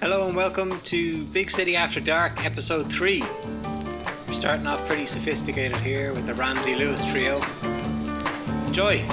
Hello and welcome to Big City After Dark, episode 3. We're starting off pretty sophisticated here with the Ramsey Lewis trio. Enjoy!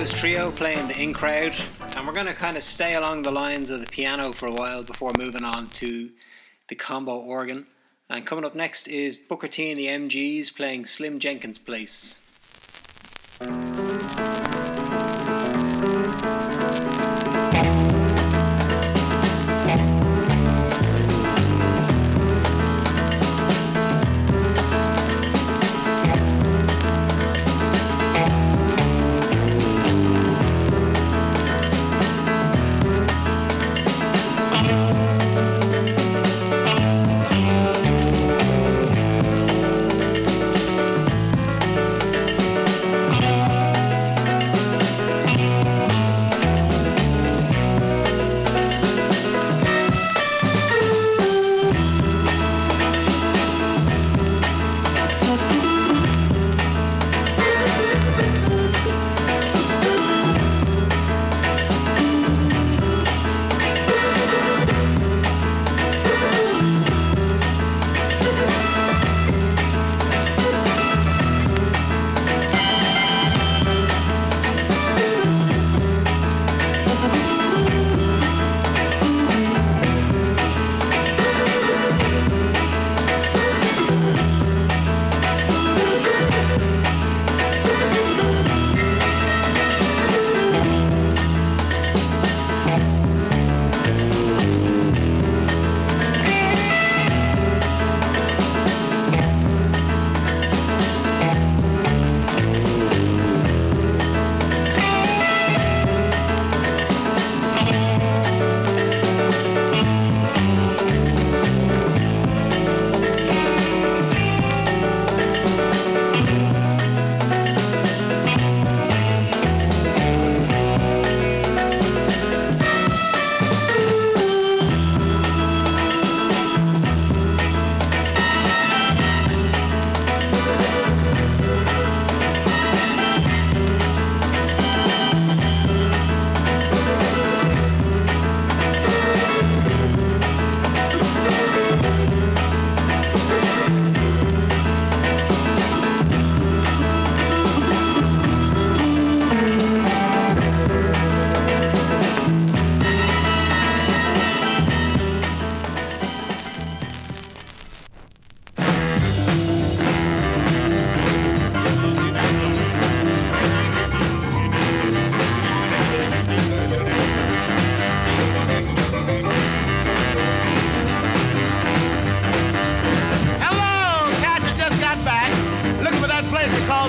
The trio playing the In Crowd, and we're going to kind of stay along the lines of the piano for a while before moving on to the combo organ. And coming up next is Booker T and the MGs playing Slim Jenkins' Place.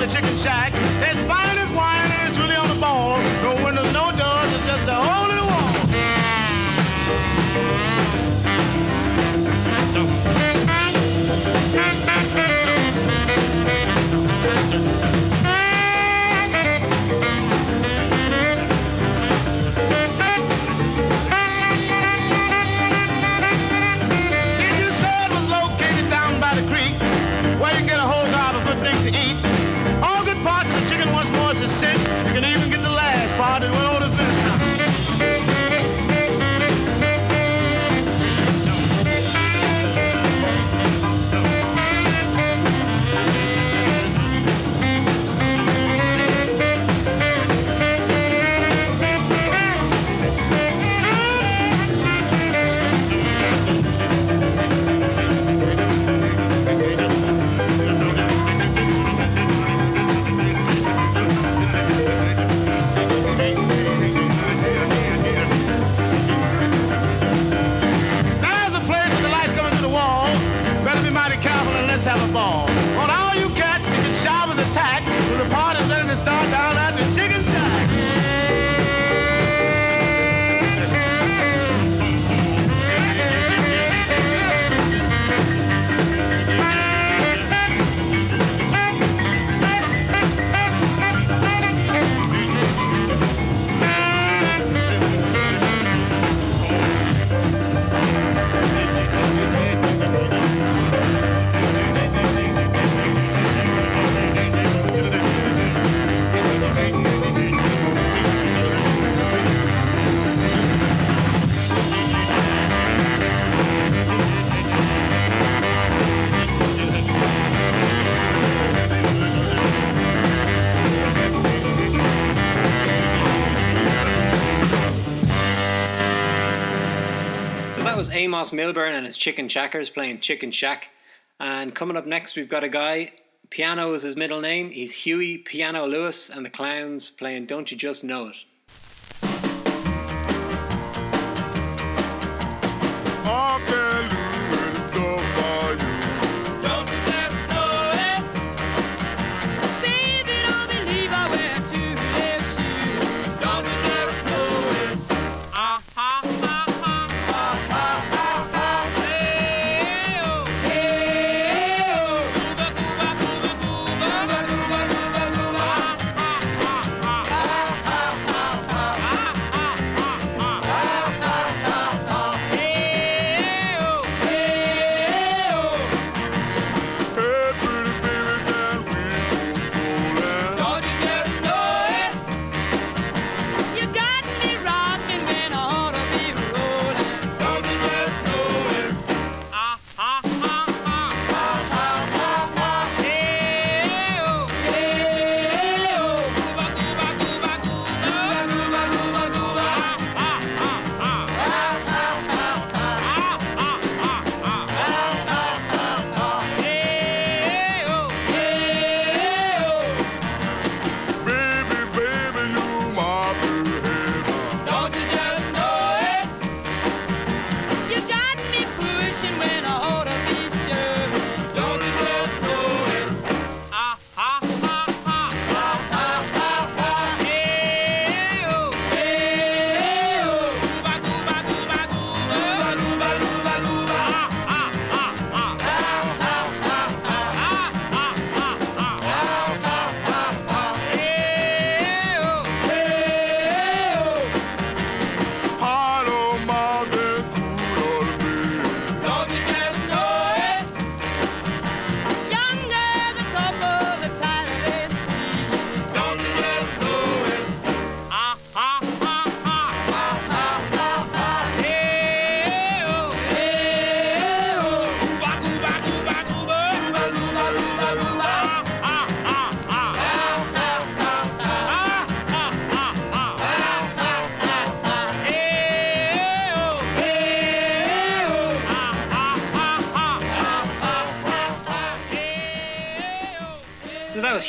the chicken shack. It's fine. Milburn and his Chicken Shackers playing Chicken Shack. And coming up next, we've got a guy. Piano is his middle name. He's Huey Piano Lewis and the Clowns playing Don't You Just Know It.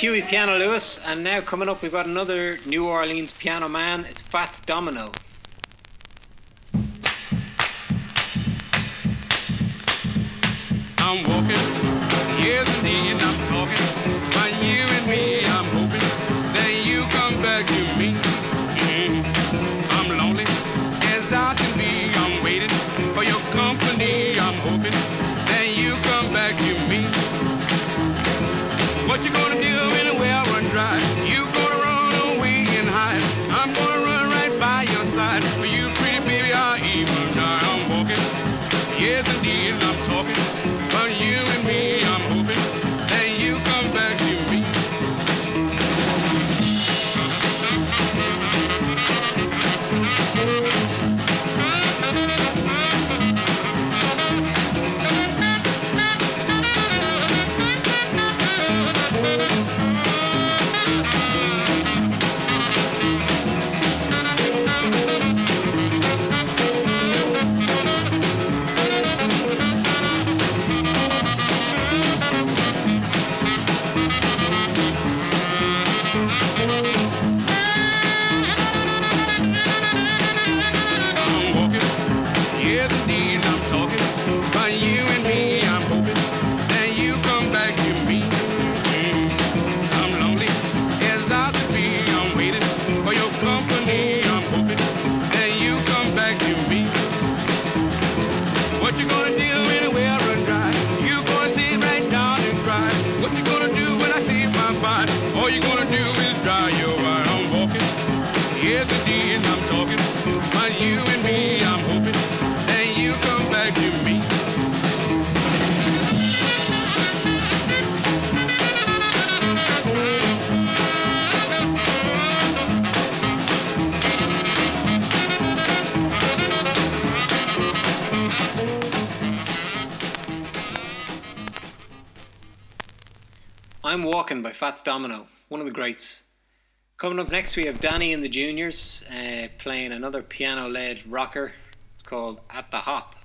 Huey Piano Lewis, and now coming up, we've got another New Orleans piano man. It's Fats Domino. Fats Domino, one of the greats. Coming up next, we have Danny and the Juniors uh, playing another piano led rocker. It's called At the Hop.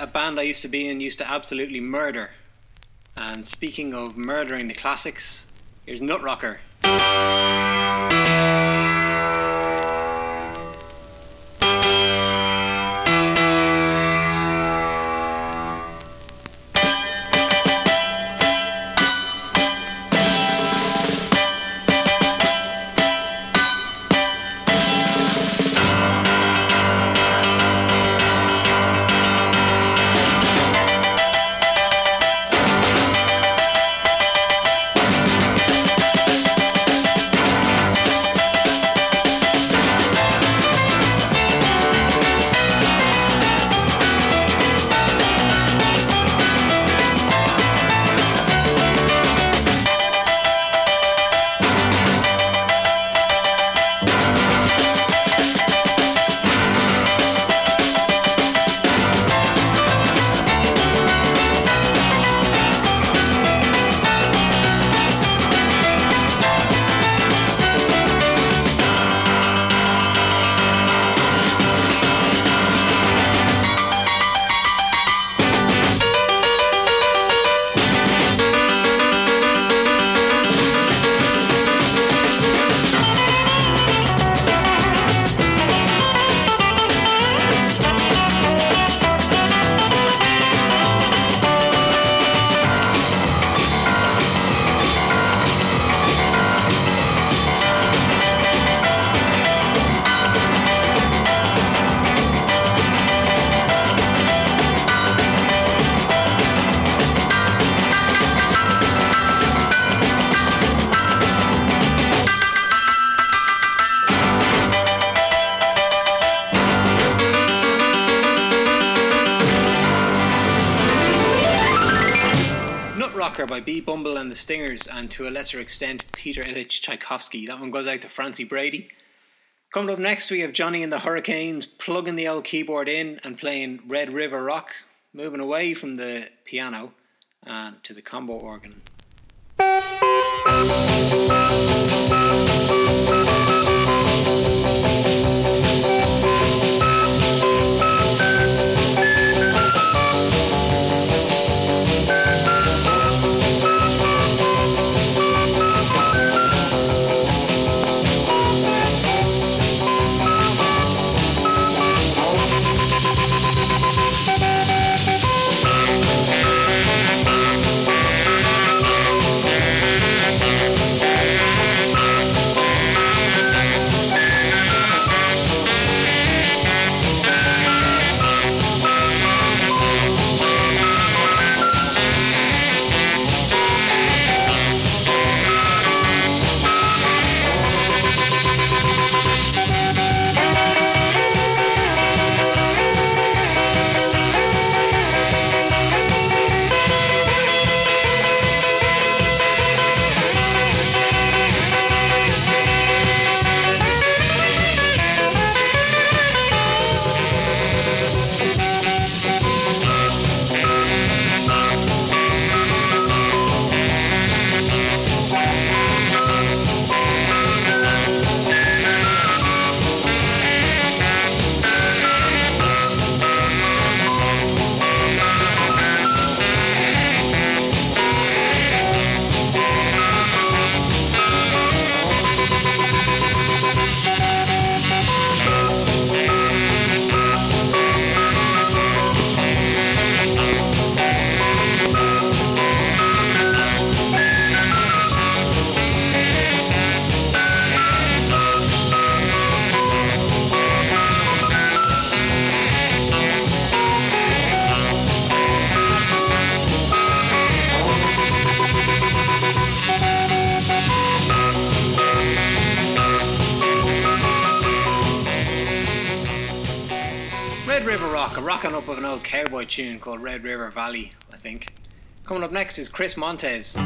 a, band I used to be in used to absolutely murder. And speaking of murdering the classics, here's Nutrocker. Rocker by B. Bumble and the Stingers, and to a lesser extent, Peter Ilyich Tchaikovsky. That one goes out to Francie Brady. Coming up next, we have Johnny and the Hurricanes plugging the old keyboard in and playing Red River Rock, moving away from the piano and to the combo organ. an old cowboy tune called Red River Valley, I think. Coming up next is Chris Montez.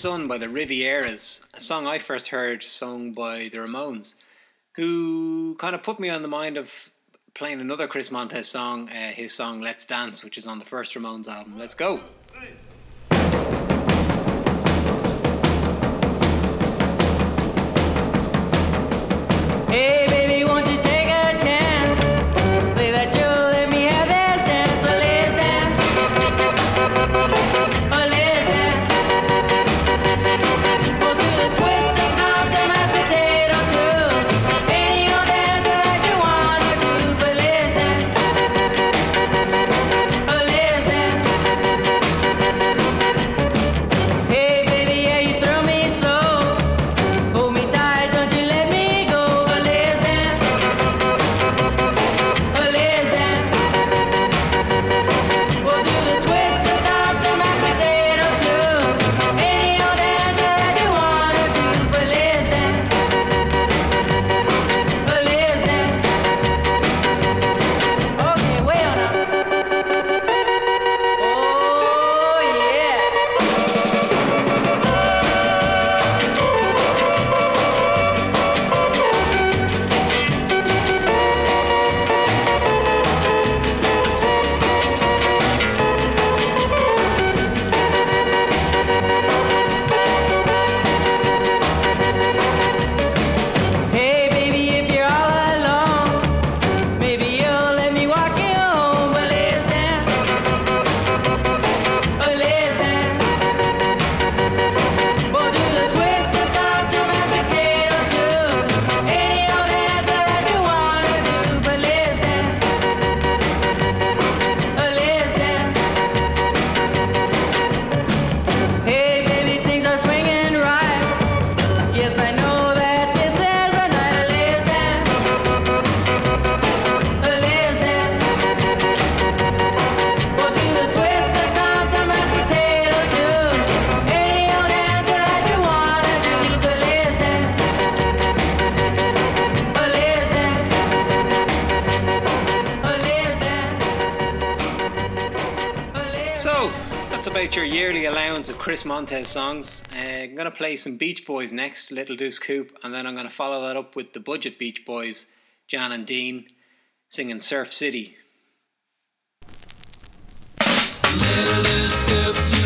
Sun by the Rivieras, a song I first heard sung by the Ramones, who kind of put me on the mind of playing another Chris Montez song, uh, his song Let's Dance, which is on the first Ramones album. Let's go. Hey. about your yearly allowance of Chris Montez songs. Uh, I'm going to play some Beach Boys next, Little Deuce Coupe, and then I'm going to follow that up with the Budget Beach Boys, Jan and Dean, singing Surf City. Little Deuce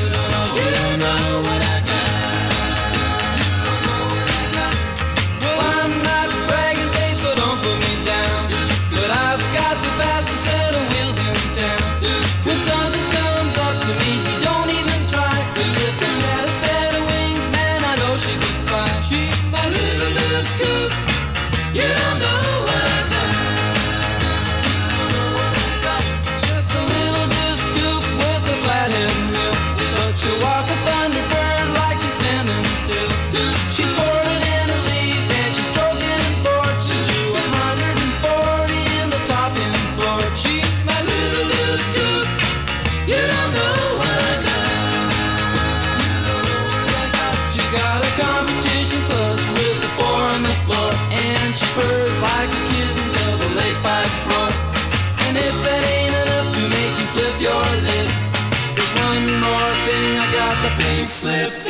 slip.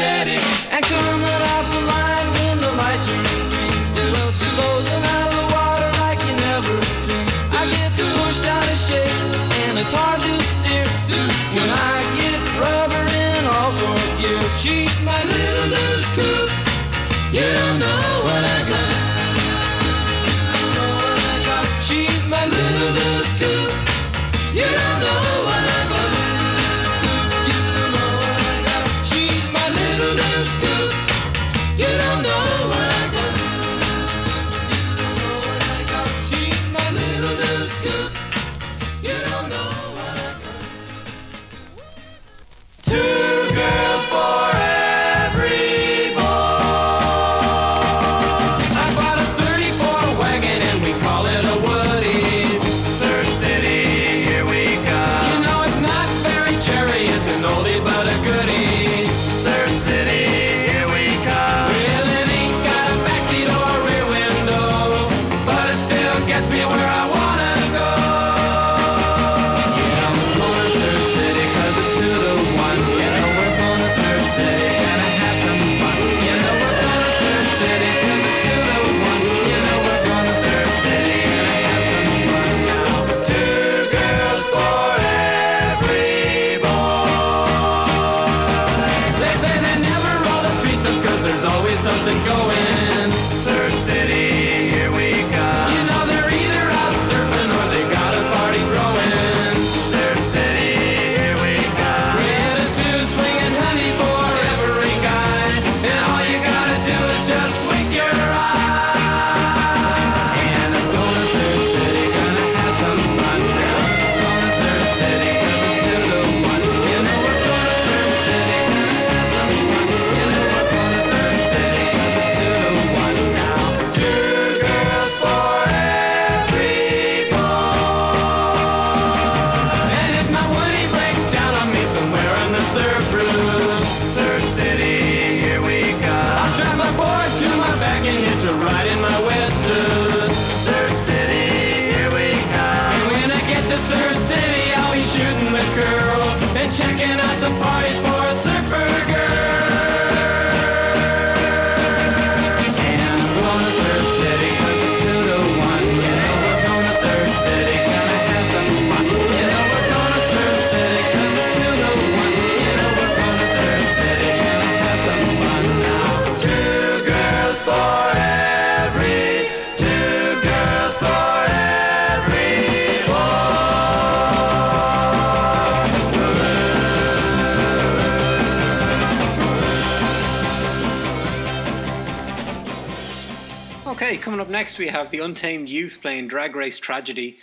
Next, we have the Untamed Youth playing Drag Race Tragedy.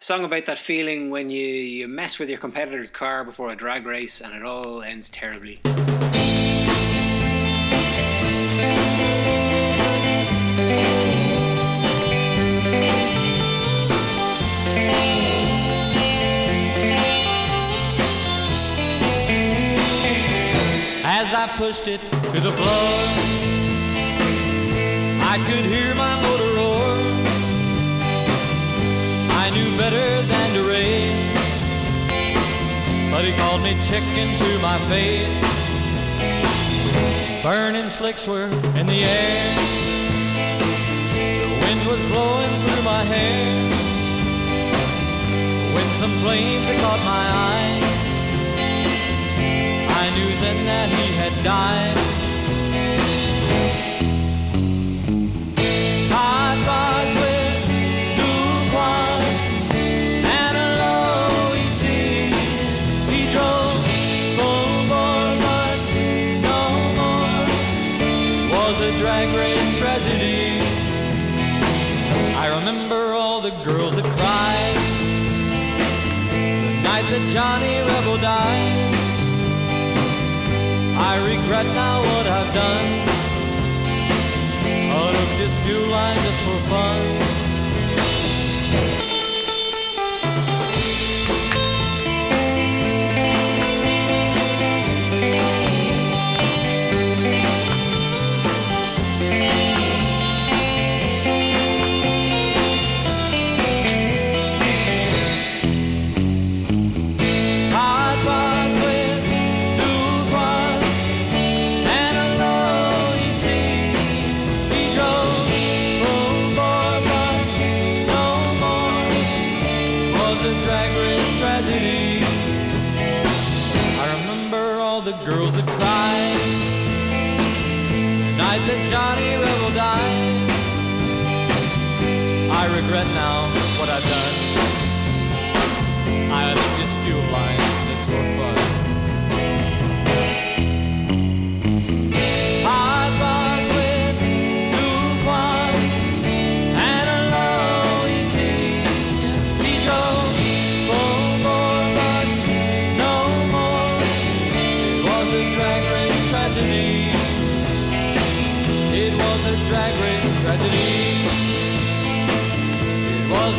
A song about that feeling when you, you mess with your competitor's car before a drag race and it all ends terribly. As I pushed it to the floor, I could hear my motor better than to race, but he called me chicken to my face. Burning slicks were in the air, the wind was blowing through my hair. When some flames had caught my eye. I knew then that he had died. Hot rods I regret now what I've done. I took this fuel line just for fun.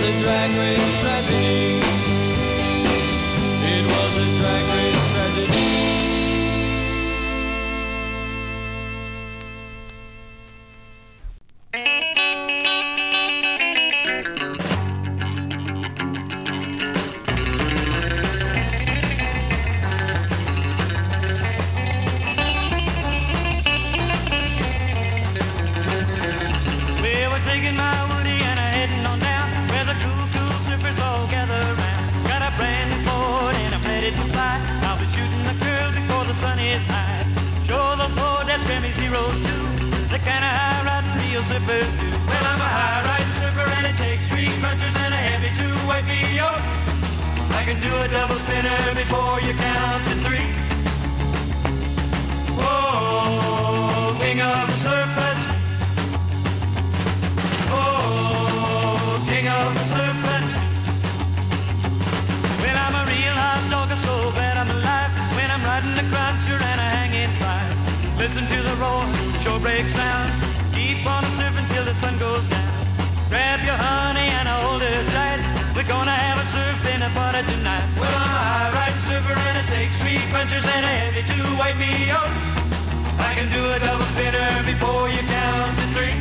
A drag race tragedy. Surfers do. Well, I'm a high riding surfer and it takes three crunchers and a heavy to wake me up. I can do a double spinner before you count to three. Whoa, king of the surf, let's Oh, king of the surf, let's oh, Well, I'm a real hot dog, so glad I'm alive When I'm riding the cruncher and a hanging fire Listen to the roar, the shore break sound Keep on surfing till the sun goes down. Grab your honey and hold her tight. We're gonna have a surf in a party tonight. Well, I'm a high riding surfer and it takes three crunchers and a heavy to wipe me out I can do a double spinner before you count to three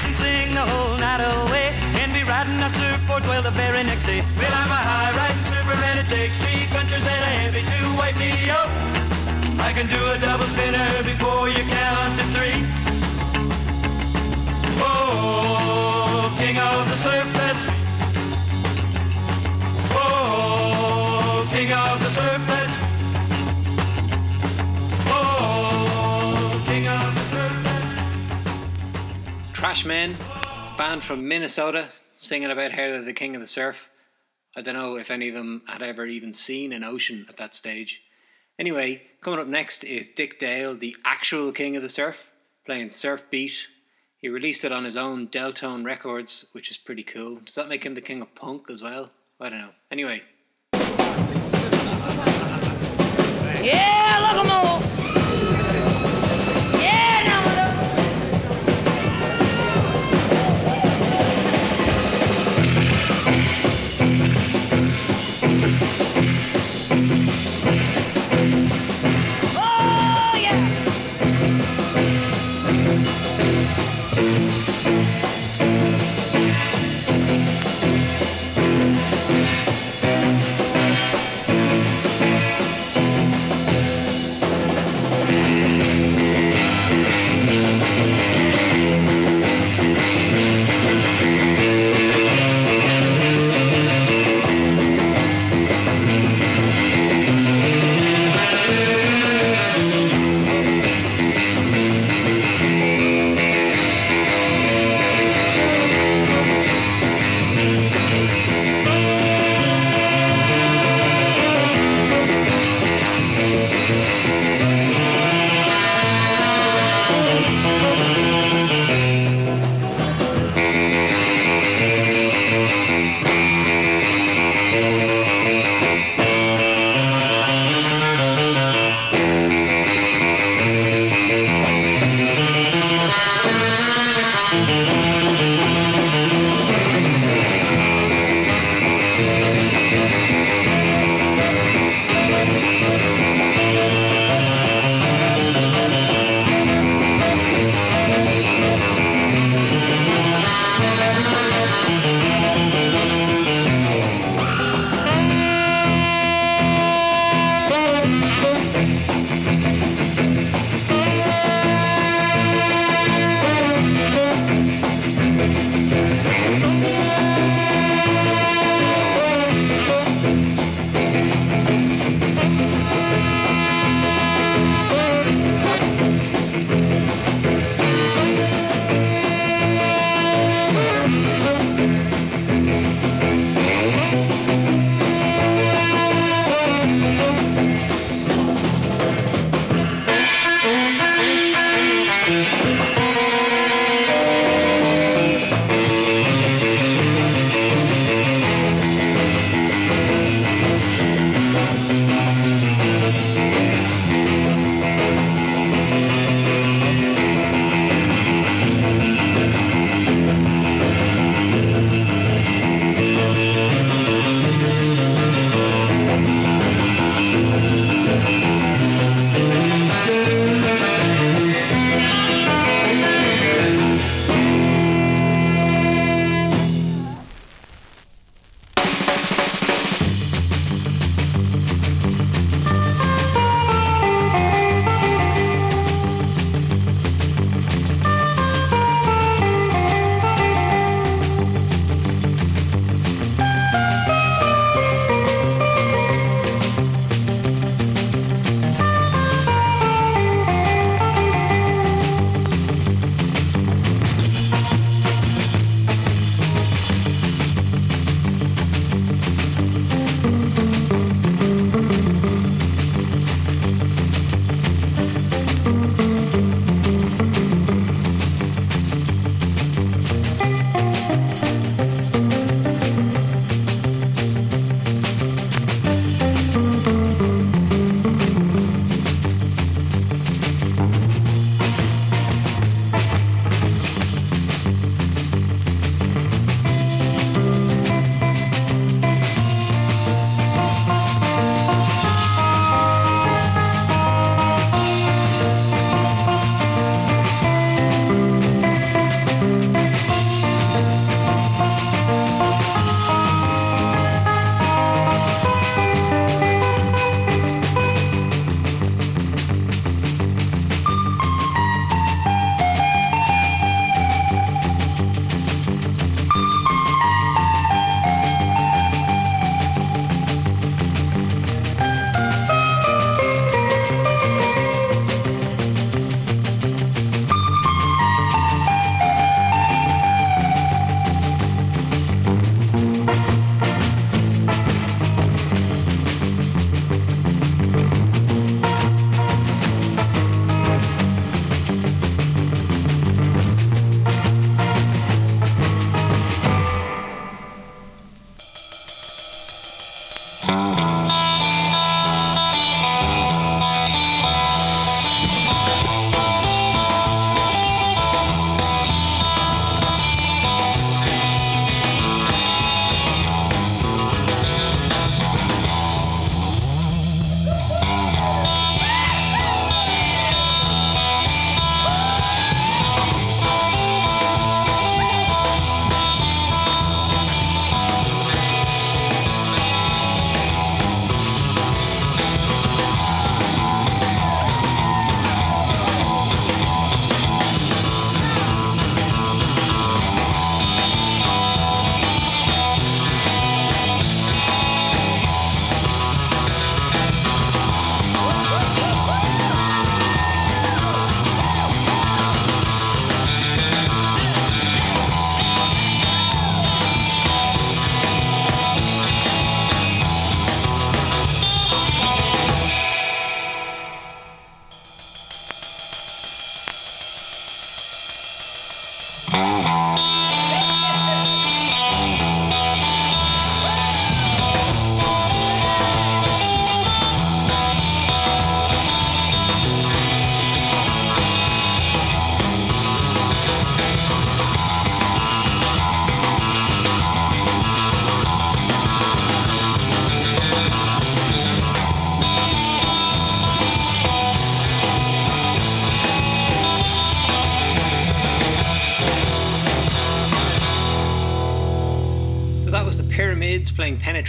dance and sing the whole night away, and be riding a surfboard well the very next day. Well, I'm a high riding surfer, and it takes three countries and a heavy to wipe me out. I can do a double spinner before you count to three. Oh, king of the surf, that's me. Oh, king of the surf, Trashmen, band from Minnesota, singing about how they're the king of the surf. I don't know if any of them had ever even seen an ocean at that stage. Anyway, coming up next is Dick Dale, the actual king of the surf, playing Surf Beat. He released it on his own Del-Tone Records, which is pretty cool. Does that make him the king of punk as well? I don't know. Anyway, Yeah, look 'em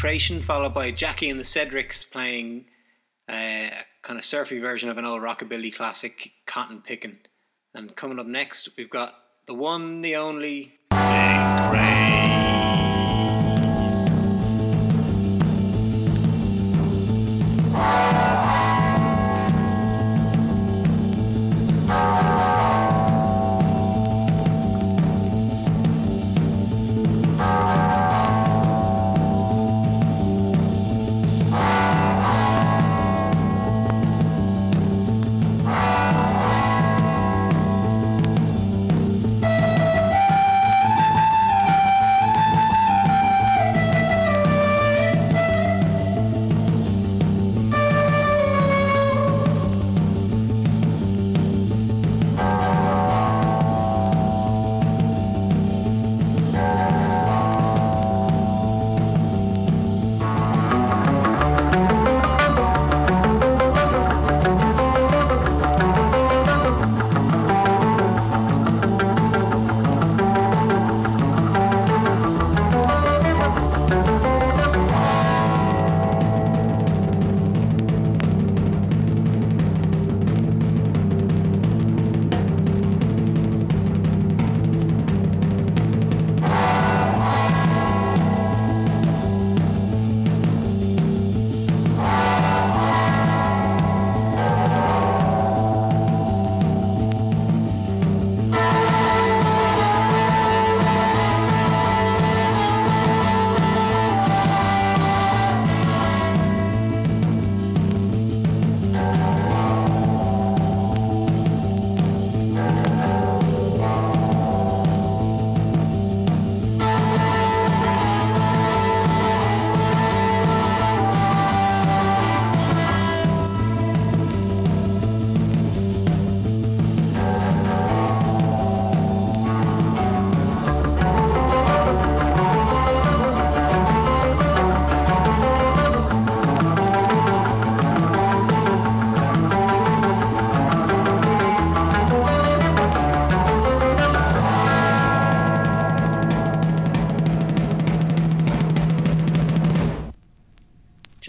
Penetration, followed by Jackie and the Cedrics playing uh, a kind of surfy version of an old rockabilly classic, Cotton Pickin'. And coming up next, we've got the one, the only.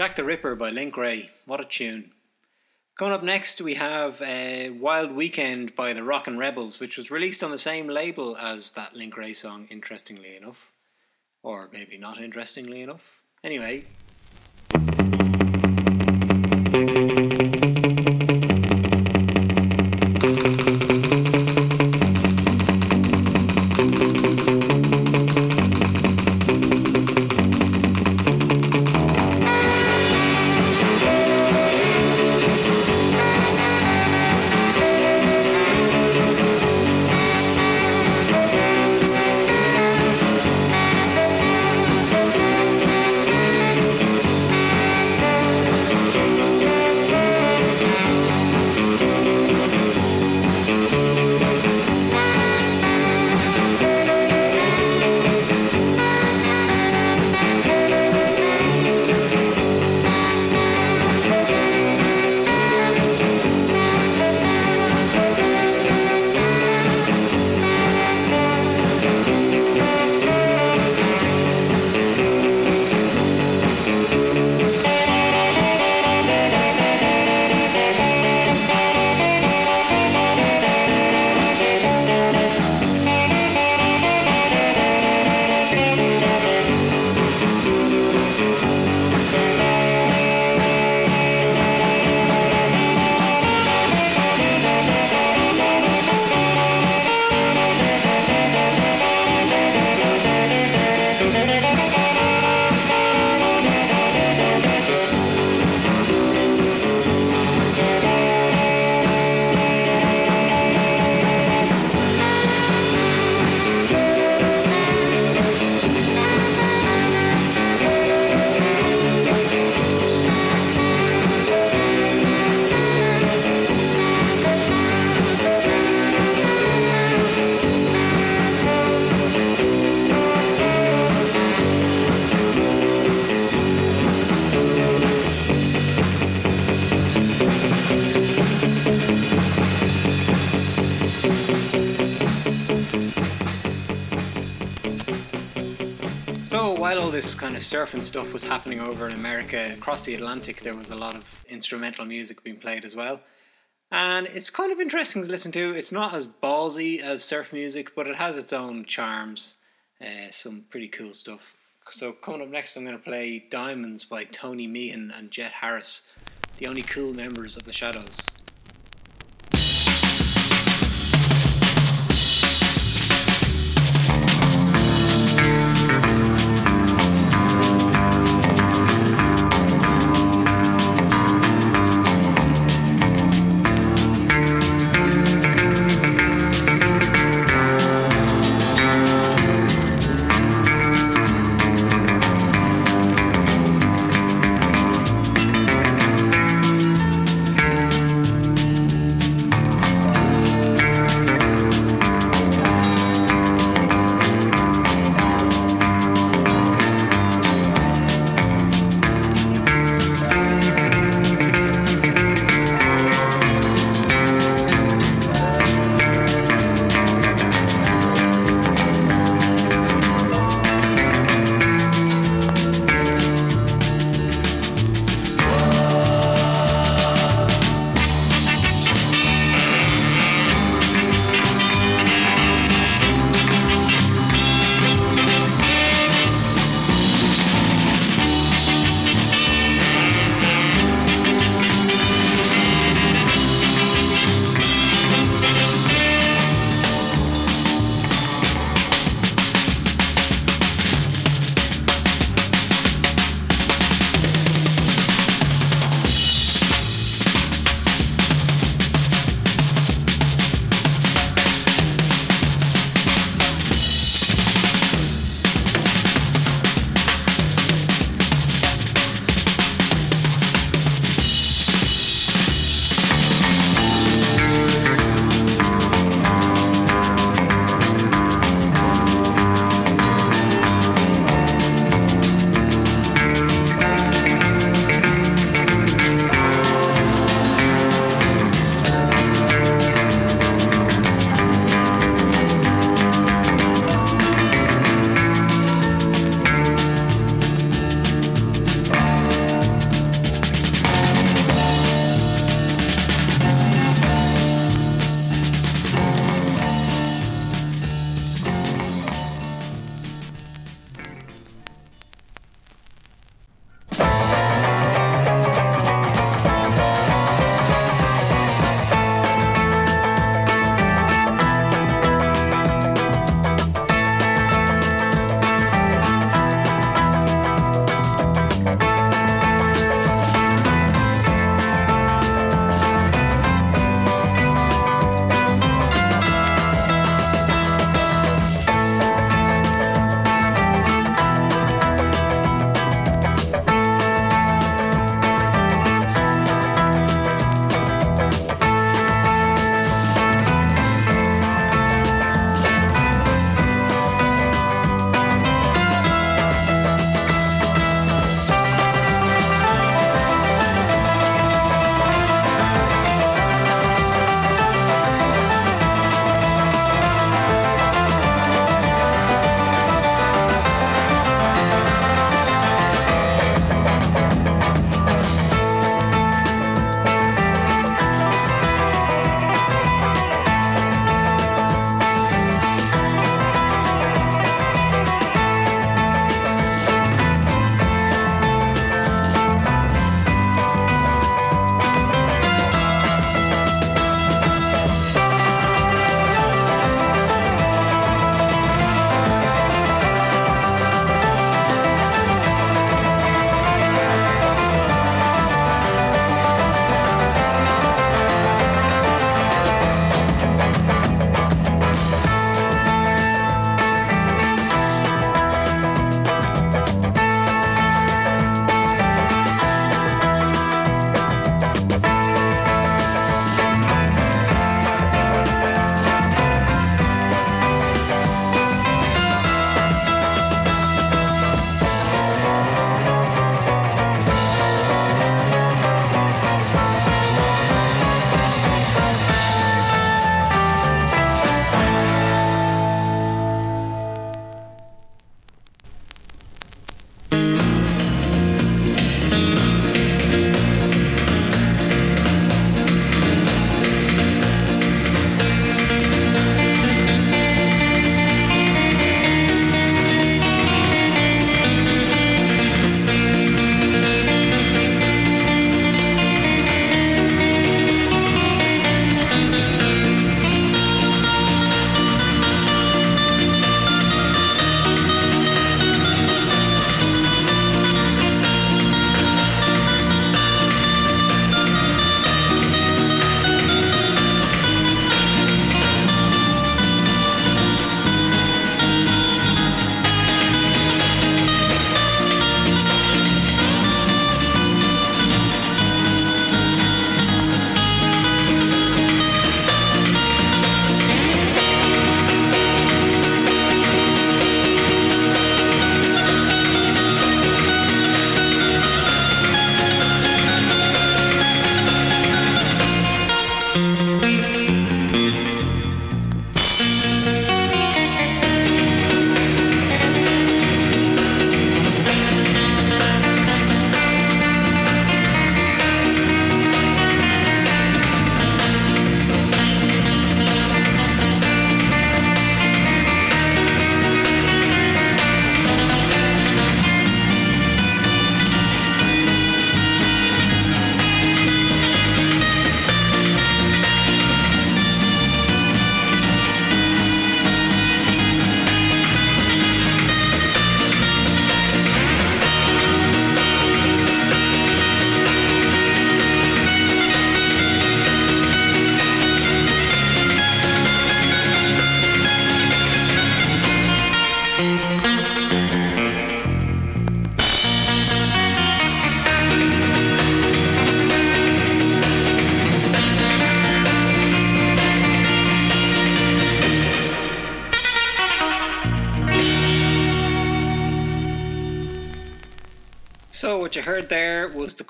Jack the Ripper by Link Wray. What a tune. Coming up next, we have uh, Wild Weekend by the Rockin' Rebels, which was released on the same label as that Link Wray song, interestingly enough. Or maybe not interestingly enough. Anyway, this kind of surfing stuff was happening over in America, across the Atlantic, there was a lot of instrumental music being played as well. And it's kind of interesting to listen to. It's not as ballsy as surf music, but it has its own charms. Uh, some pretty cool stuff. So, coming up next, I'm going to play Diamonds by Tony Meehan and Jet Harris, the only cool members of the Shadows.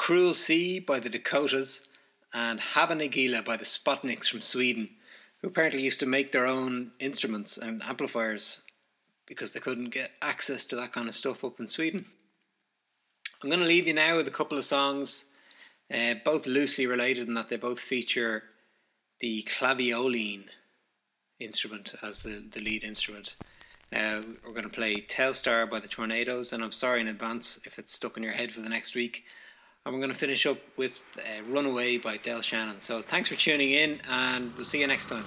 Cruel Sea by the Dakotas and Hava Nagila by the Spotnicks from Sweden, who apparently used to make their own instruments and amplifiers because they couldn't get access to that kind of stuff up in Sweden. I'm going to leave you now with a couple of songs, uh, both loosely related in that they both feature the clavioline instrument as the, the lead instrument. Now we're going to play Telstar by the Tornados, and I'm sorry in advance if it's stuck in your head for the next week. And we're going to finish up with uh, Runaway by Del Shannon. So thanks for tuning in, and we'll see you next time.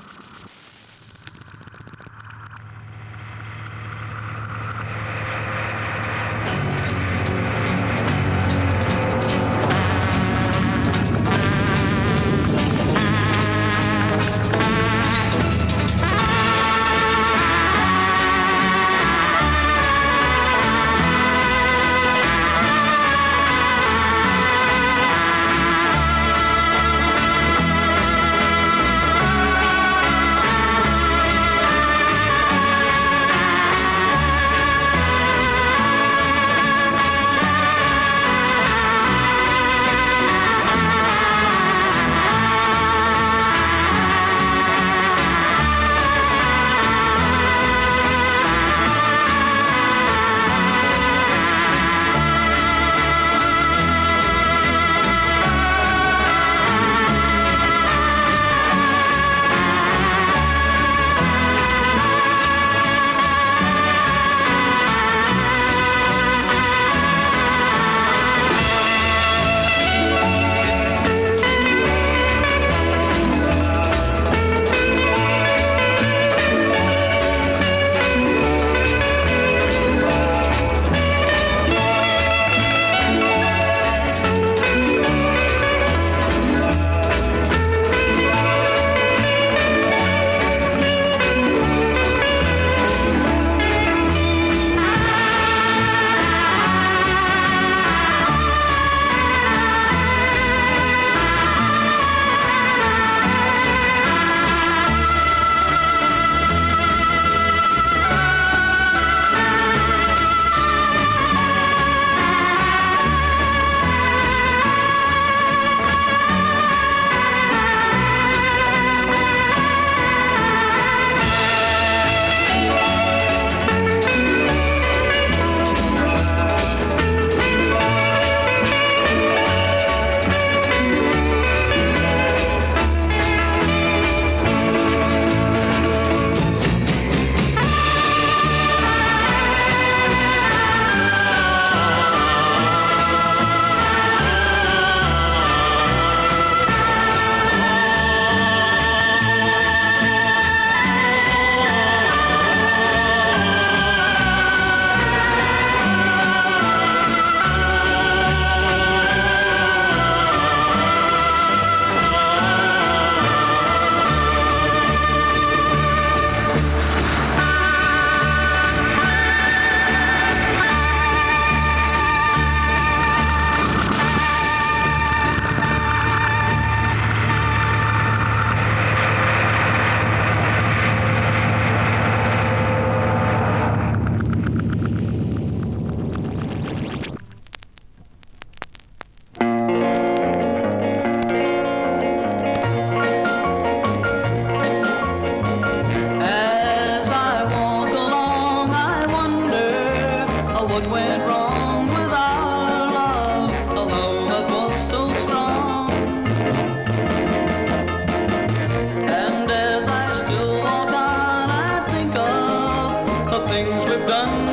things we've done.